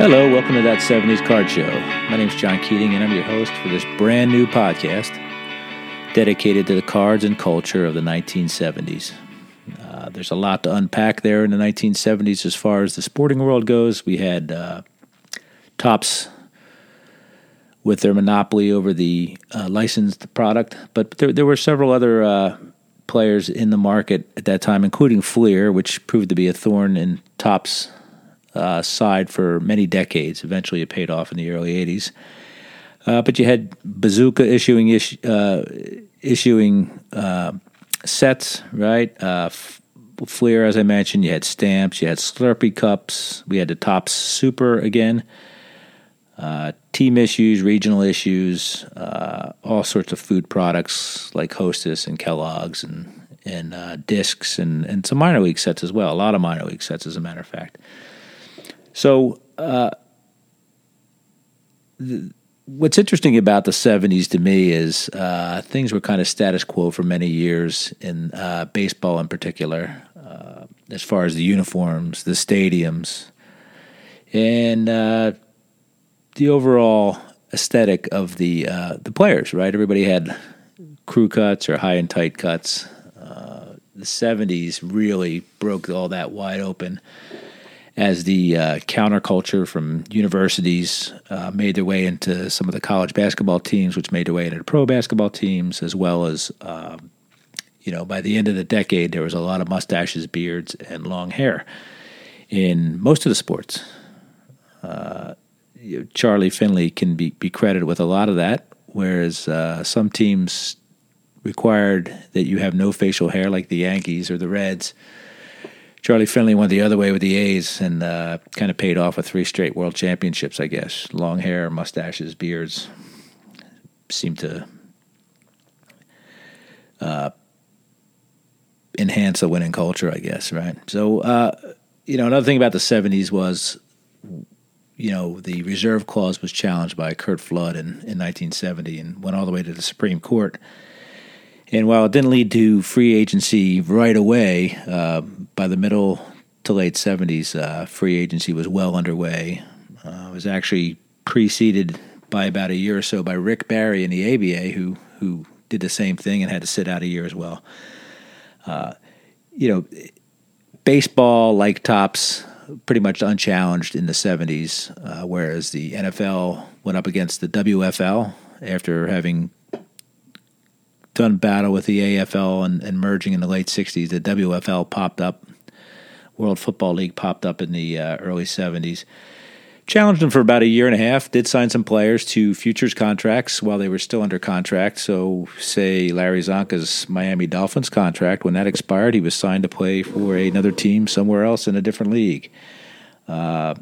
Hello, welcome to That 70s Card Show. My name is John Keating, and I'm your host for this brand new podcast dedicated to the cards and culture of the 1970s. Uh, there's a lot to unpack there in the 1970s as far as the sporting world goes. We had uh, Topps with their monopoly over the uh, licensed product, but there, there were several other uh, players in the market at that time, including Fleer, which proved to be a thorn in Topps' uh, side for many decades. Eventually, it paid off in the early 80s. Uh, but you had Bazooka issuing uh, issuing uh, sets, right? Uh, F- Fleer, as I mentioned, you had stamps, you had Slurpee cups, we had the Topps Super again, uh, team issues, regional issues, all sorts of food products like Hostess and Kellogg's and and discs and, and some minor league sets as well. A lot of minor league sets, as a matter of fact. So, uh, the, what's interesting about the 70s to me is uh, things were kind of status quo for many years in uh, baseball in particular, uh, as far as the uniforms, the stadiums, and uh, the overall aesthetic of the uh, the players. Right, everybody had crew cuts or high and tight cuts. the 70s really broke all that wide open as the uh, counterculture from universities uh, made their way into some of the college basketball teams, which made their way into the pro basketball teams, as well as, um, you know, by the end of the decade, there was a lot of mustaches, beards, and long hair in most of the sports. Uh, Charlie Finley can be, be credited with a lot of that, whereas uh, some teams required that you have no facial hair, like the Yankees or the Reds Charlie Finley went the other way with the A's and uh, kind of paid off with three straight world championships, I guess. Long hair, mustaches, beards seemed to uh, enhance the winning culture, I guess, right? So, uh, you know, another thing about the 70s was, you know, the reserve clause was challenged by Curt Flood in, in 1970 and went all the way to the Supreme Court. And while it didn't lead to free agency right away, uh, by the middle to late 70s, uh, free agency was well underway. Uh, it was actually preceded by about a year or so by Rick Barry in the ABA, who who did the same thing and had to sit out a year as well. Uh, you know, baseball, like Topps, pretty much unchallenged in the 70s, uh, whereas the NFL went up against the WFL after having done battle with the AFL and, and merging in the late 60s. The WFL popped up, World Football League popped up in the uh, early 70s. Challenged them for about a year and a half, did sign some players to futures contracts while they were still under contract. So, say Larry Csonka's Miami Dolphins contract, when that expired, he was signed to play for another team somewhere else in a different league. Uh,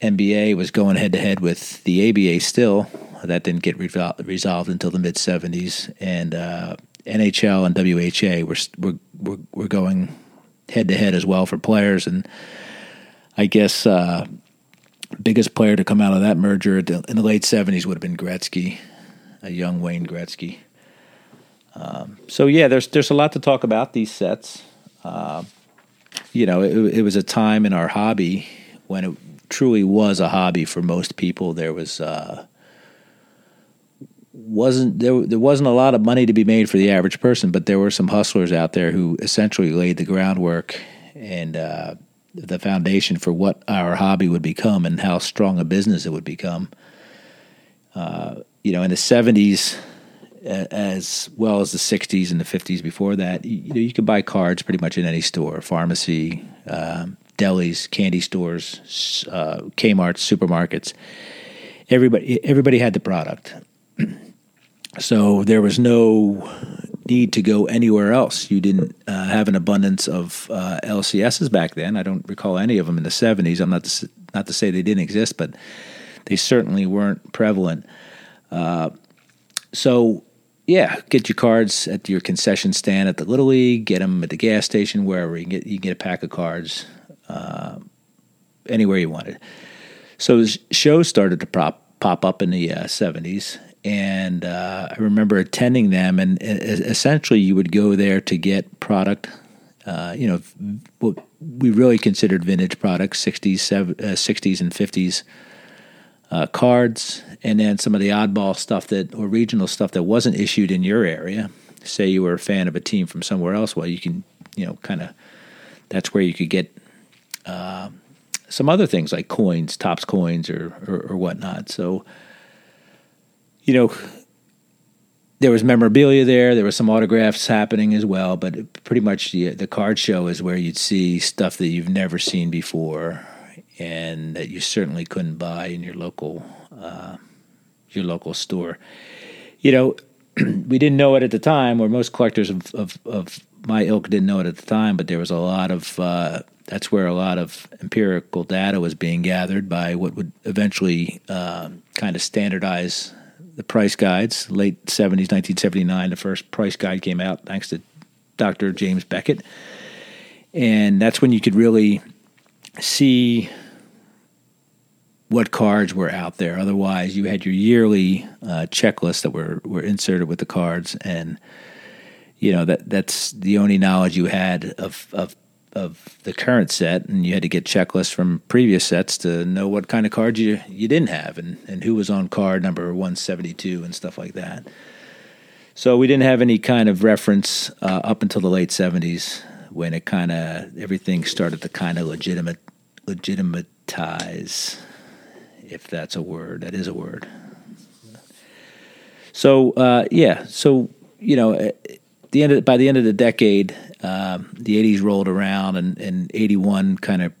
NBA was going head to head with the ABA still, that didn't get resolved until the mid 70s. And uh, NHL and WHA were, were, were, were going head to head as well for players. And I guess uh, biggest player to come out of that merger in the late 70s would have been Gretzky, a young Wayne Gretzky. Um, so yeah, there's there's a lot to talk about these sets. Uh, you know, it, it, was a time in our hobby when it truly was a hobby for most people. There was uh, wasn't there there wasn't a lot of money to be made for the average person, but there were some hustlers out there who essentially laid the groundwork and uh, the foundation for what our hobby would become and how strong a business it would become. Uh, you know, in the '70s, as well as the '60s and the '50s before that, you, know, you could buy cards pretty much in any store, pharmacy, um, delis, candy stores, uh, Kmart, supermarkets. Everybody, everybody had the product so there was no need to go anywhere else. You didn't uh, have an abundance of uh, LCSs back then. I don't recall any of them in the 70s. I'm not to, not to say they didn't exist, but they certainly weren't prevalent. Uh, so, yeah, get your cards at your concession stand at the Little League, get them at the gas station, wherever. You can get, you can get a pack of cards uh, anywhere you wanted. So shows started to pop, pop up in the 70s, uh, and uh, I remember attending them, and essentially you would go there to get product. Uh, you know, what we really considered vintage products, 60s, 60s, uh, and 50s uh, cards, and then some of the oddball stuff that or regional stuff that wasn't issued in your area. Say you were a fan of a team from somewhere else, well, you can you know kind of that's where you could get uh, some other things like coins, Topps coins, or, or or whatnot. So you know there was memorabilia there. There was some autographs happening as well, but pretty much the, the card show is where you'd see stuff that you've never seen before, and that you certainly couldn't buy in your local uh, your local store. You know, we didn't know it at the time, or most collectors of, of, of, my ilk didn't know it at the time, but there was a lot of uh, that's where a lot of empirical data was being gathered by what would eventually uh, kind of standardize the price guides. Late 70s, 1979, the first price guide came out thanks to Dr. James Beckett. And that's when you could really see what cards were out there. Otherwise, you had your yearly uh, checklist that were, were inserted with the cards, and you know that that's the only knowledge you had of of of the current set, and you had to get checklists from previous sets to know what kind of cards you you didn't have, and and who was on card number one seventy two and stuff like that. So we didn't have any kind of reference uh, up until the late seventies when it kind of everything started to kind of legitimate legitimatize if that's a word. That is a word. So uh, yeah, so you know, the end of, by the end of the decade, um, the '80s rolled around, and, and '81 kind of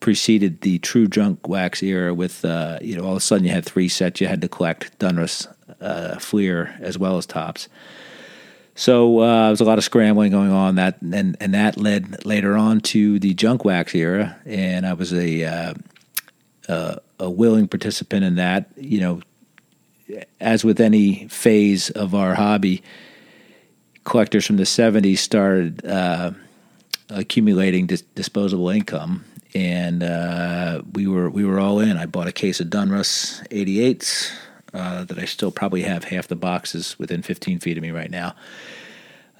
preceded the true junk wax era. With uh, you know, all of a sudden you had three sets you had to collect: Donruss, uh, Fleer, as well as Topps. So uh, there was a lot of scrambling going on that, and and that led later on to the junk wax era, and I was a uh, uh, a willing participant in that. You know, as with any phase of our hobby, collectors from the '70s started uh, accumulating dis- disposable income, and uh, we were we were all in. I bought a case of Donruss '88s uh, that I still probably have half the boxes within 15 feet of me right now,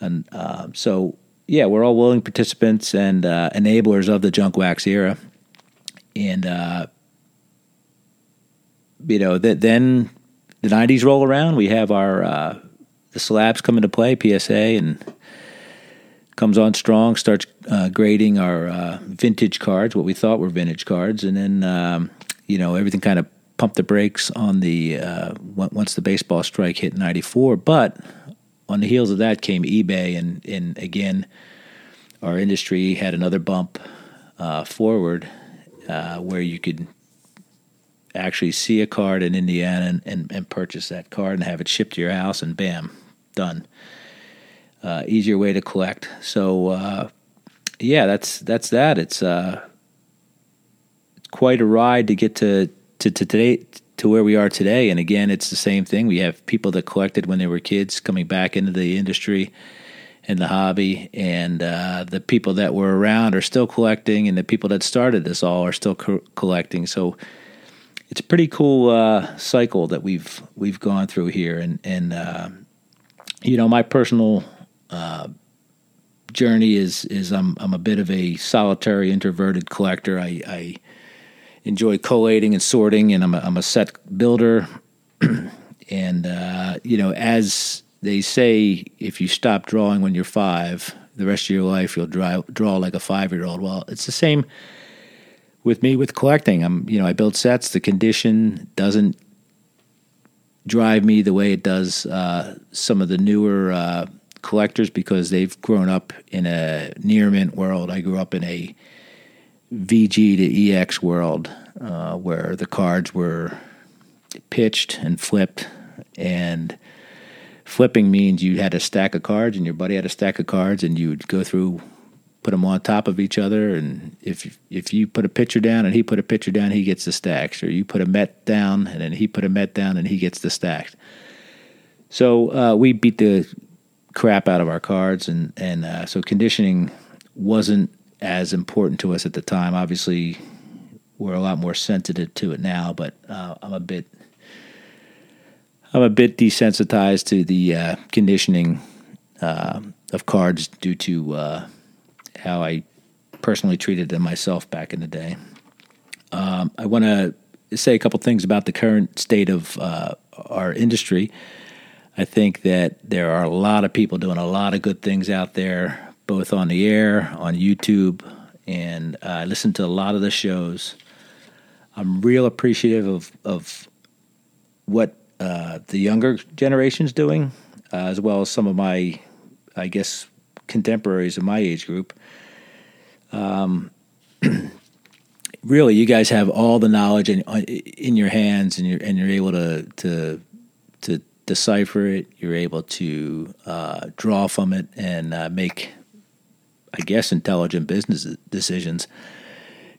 and uh, so yeah, we're all willing participants and uh, enablers of the junk wax era, and uh, you know, that then the '90s roll around. We have our uh, the slabs come into play, PSA, and comes on strong. Starts uh, grading our uh, vintage cards, what we thought were vintage cards, and then um, you know everything kind of pumped the brakes on the uh, once the baseball strike hit '94. But on the heels of that came eBay, and and again, our industry had another bump uh, forward uh, where you could actually see a card in Indiana and, and, and, purchase that card and have it shipped to your house, and bam, done. Uh, easier way to collect. So uh, yeah, that's that's that. It's uh, quite a ride to get to, to to today to where we are today. And again, it's the same thing. We have people that collected when they were kids coming back into the industry and the hobby, and uh, the people that were around are still collecting, and the people that started this all are still co- collecting. So it's a pretty cool uh, cycle that we've we've gone through here, and and uh, you know my personal uh, journey is is I'm I'm a bit of a solitary introverted collector. I, I enjoy collating and sorting, and I'm a, I'm a set builder, and uh, you know as they say, if you stop drawing when you're five, the rest of your life you'll draw draw like a five year old. Well, it's the same with me with collecting. I'm you know I build sets. The condition doesn't drive me the way it does uh, some of the newer uh, collectors because they've grown up in a near mint world. I grew up in a VG to EX world uh, where the cards were pitched and flipped and flipping means you had a stack of cards and your buddy had a stack of cards and you would go through put them on top of each other. And if if you put a pitcher down and he put a pitcher down, he gets the stacks. Or you put a Met down and then he put a Met down and he gets the stacks. So uh, we beat the crap out of our cards, and and uh, so conditioning wasn't as important to us at the time. Obviously, we're a lot more sensitive to it now, but uh, I'm a bit. I'm a bit desensitized to the uh, conditioning uh, of cards due to uh, how I personally treated them myself back in the day. Um, I want to say a couple things about the current state of uh, our industry. I think that there are a lot of people doing a lot of good things out there, both on the air, on YouTube, and uh, I listen to a lot of the shows. I'm real appreciative of of what uh, the younger generation's doing, uh, as well as some of my, I guess, contemporaries of my age group. Um, really, you guys have all the knowledge in uh, in your hands, and you're and you're able to to to decipher it. You're able to uh, draw from it and uh, make, I guess, intelligent business decisions.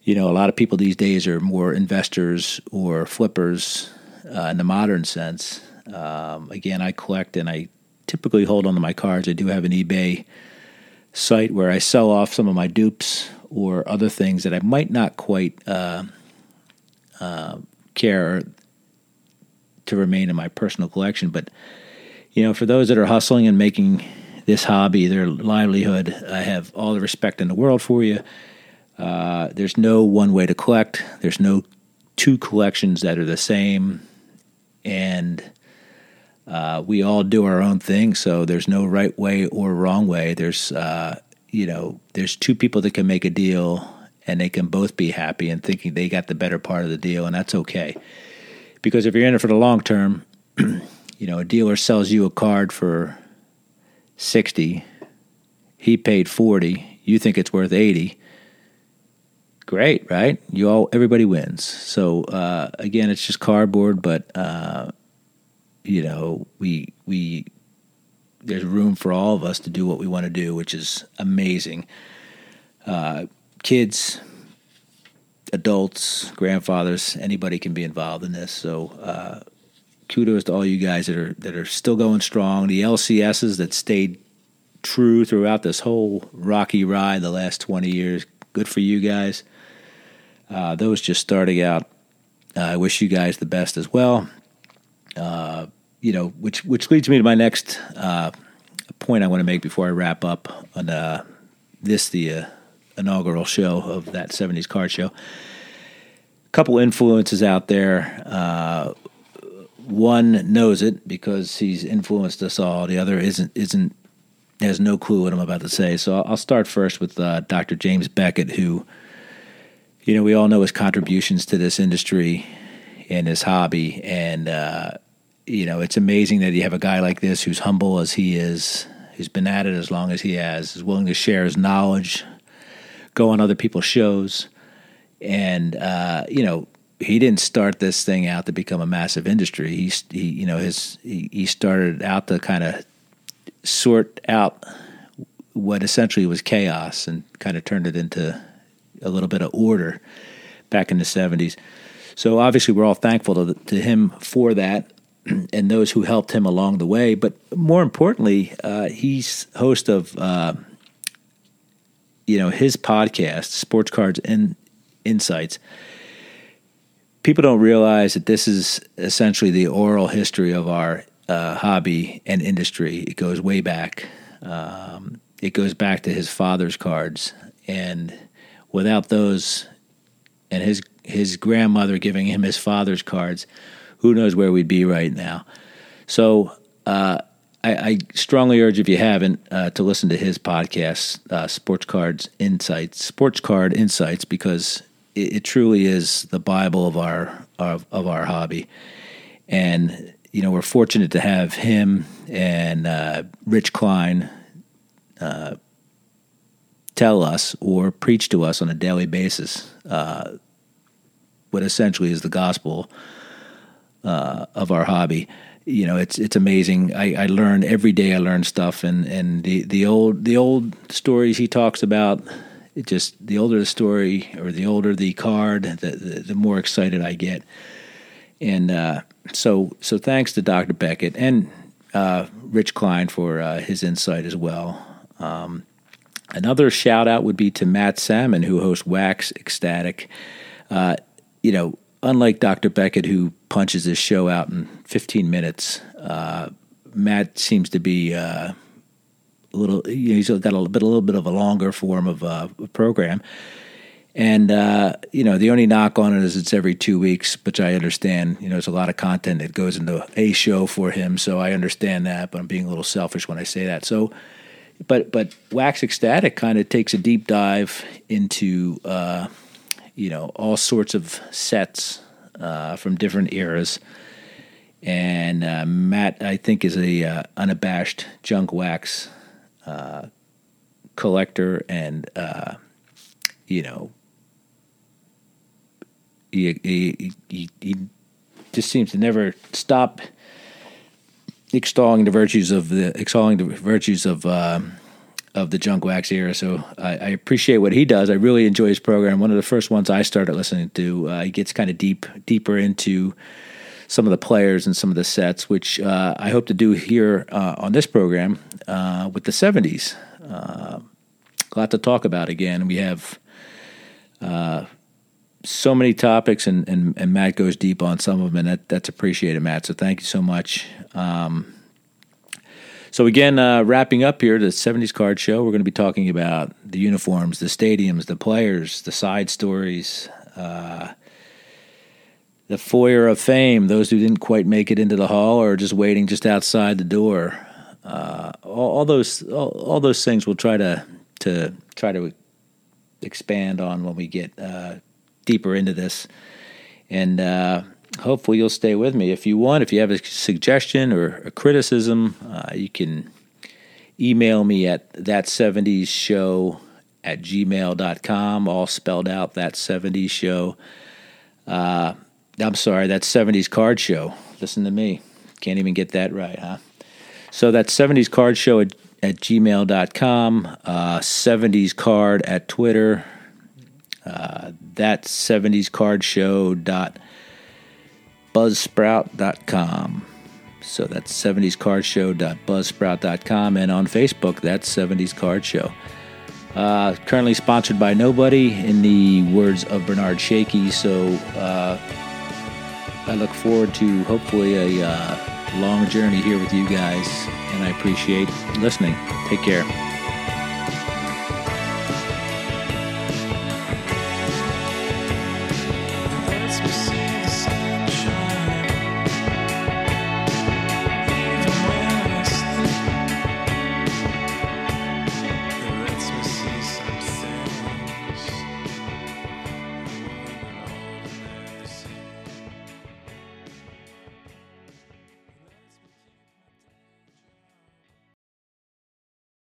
You know, a lot of people these days are more investors or flippers uh, in the modern sense. Um, again, I collect and I typically hold onto my cards. I do have an eBay site where I sell off some of my dupes or other things that I might not quite uh, uh, care to remain in my personal collection. But you know, for those that are hustling and making this hobby their livelihood, I have all the respect in the world for you. Uh, there's no one way to collect. There's no two collections that are the same, and uh, we all do our own thing. So there's no right way or wrong way. There's uh, you know, there's two people that can make a deal and they can both be happy and thinking they got the better part of the deal, and that's okay. Because if you're in it for the long term, you know, a dealer sells you a card for 60, he paid 40, you think it's worth 80. Great, right? You all everybody wins. So uh, again, it's just cardboard, but uh, you know, we we there's room for all of us to do what we want to do, which is amazing. Uh, kids, adults, grandfathers, anybody can be involved in this. So uh, kudos to all you guys that are that are still going strong. The LCSs that stayed true throughout this whole rocky ride the last 20 years. Good for you guys. Uh, those just starting out. Uh, I wish you guys the best as well. Uh, you know, which which leads me to my next uh, point I want to make before I wrap up on uh, this the uh, inaugural show of that '70s card show. A couple influences out there. Uh, one knows it because he's influenced us all. The other isn't isn't has no clue what I'm about to say. So I'll start first with uh, Dr. James Beckett, who you know we all know his contributions to this industry and his hobby and uh, you know, it's amazing that you have a guy like this who's humble as he is, who's been at it as long as he has, is willing to share his knowledge, go on other people's shows, and uh, you know, he didn't start this thing out to become a massive industry. He, he you know, his he, he started out to kind of sort out what essentially was chaos and kind of turned it into a little bit of order back in the 70s. So obviously, we're all thankful to, to him for that. and those who helped him along the way. But more importantly, uh, he's host of uh, you know his podcast, Sports Cards and Insights. People don't realize that this is essentially the oral history of our uh, hobby and industry. It goes way back. Um, it goes back to his father's cards, and without those, and his his grandmother giving him his father's cards who knows where we'd be right now. So uh, I, I, strongly urge, if you haven't, uh, to listen to his podcast, uh, Sports Cards Insights, Sports Card Insights, because it, it truly is the Bible of our of, of, our hobby. And you know, we're fortunate to have him and uh, Rich Klein uh, tell us or preach to us on a daily basis uh, what essentially is the gospel uh, of our hobby. You know, it's it's amazing. I, I learn every day. I learn stuff, and, and the, the old the old stories he talks about. It just the older the story or the older the card, the the, the more excited I get. And uh, so so thanks to Dr. Beckett and uh, Rich Klein for uh, his insight as well. Um, another shout out would be to Matt Salmon, who hosts Wax Ecstatic. Uh, you know, unlike Dr. Beckett, who punches his show out in 15 minutes, uh, Matt seems to be uh, a little. You know, he's got a bit, a little bit of a longer form of uh, program, And uh, you know, the only knock on it is it's every two weeks, which I understand. You know, there's a lot of content that goes into a show for him, so I understand that. But I'm being a little selfish when I say that. So, but but Wax Ecstatic kind of takes a deep dive into uh, you know all sorts of sets uh, from different eras. And uh, Matt, I think, is a uh, unabashed junk wax uh, collector, and uh, you know he, he, he, he just seems to never stop extolling the virtues of the extolling the virtues of um, of the junk wax era. So I, I, appreciate what he does. I really enjoy his program. One of the first ones I started listening to. Uh, he gets kind of deep deeper into some of the players and some of the sets, which uh, I hope to do here uh, on this program uh, with the '70s. Uh, a lot to talk about again. We have uh, so many topics, and, and, and Matt goes deep on some of them, and that, that's appreciated, Matt. So thank you so much. Um, so again, uh, wrapping up here, the '70s card show. We're going to be talking about the uniforms, the stadiums, the players, the side stories, uh, the foyer of fame. Those who didn't quite make it into the hall or just waiting just outside the door. Uh, all, all, those all, all, those things we'll try to to try to expand on when we get uh, deeper into this. And uh, hopefully you'll stay with me. If you want, if you have a suggestion or a criticism, uh, you can email me at that 70s show at gmail.com, all spelled out, that 70s show. Uh, I'm sorry, that 70s card show. Listen to me. Can't even get that right, huh? So that's 70s card show at, at gmail.com, uh, 70s card at Twitter, uh, that 70s card show dot buzzsprout.com. So that's 70s card show dot buzzsprout.com and on Facebook that's 70s card show. Uh, currently sponsored by nobody in the words of Bernard Shakey. So uh, I look forward to hopefully a uh, long journey here with you guys, and I appreciate listening. Take care.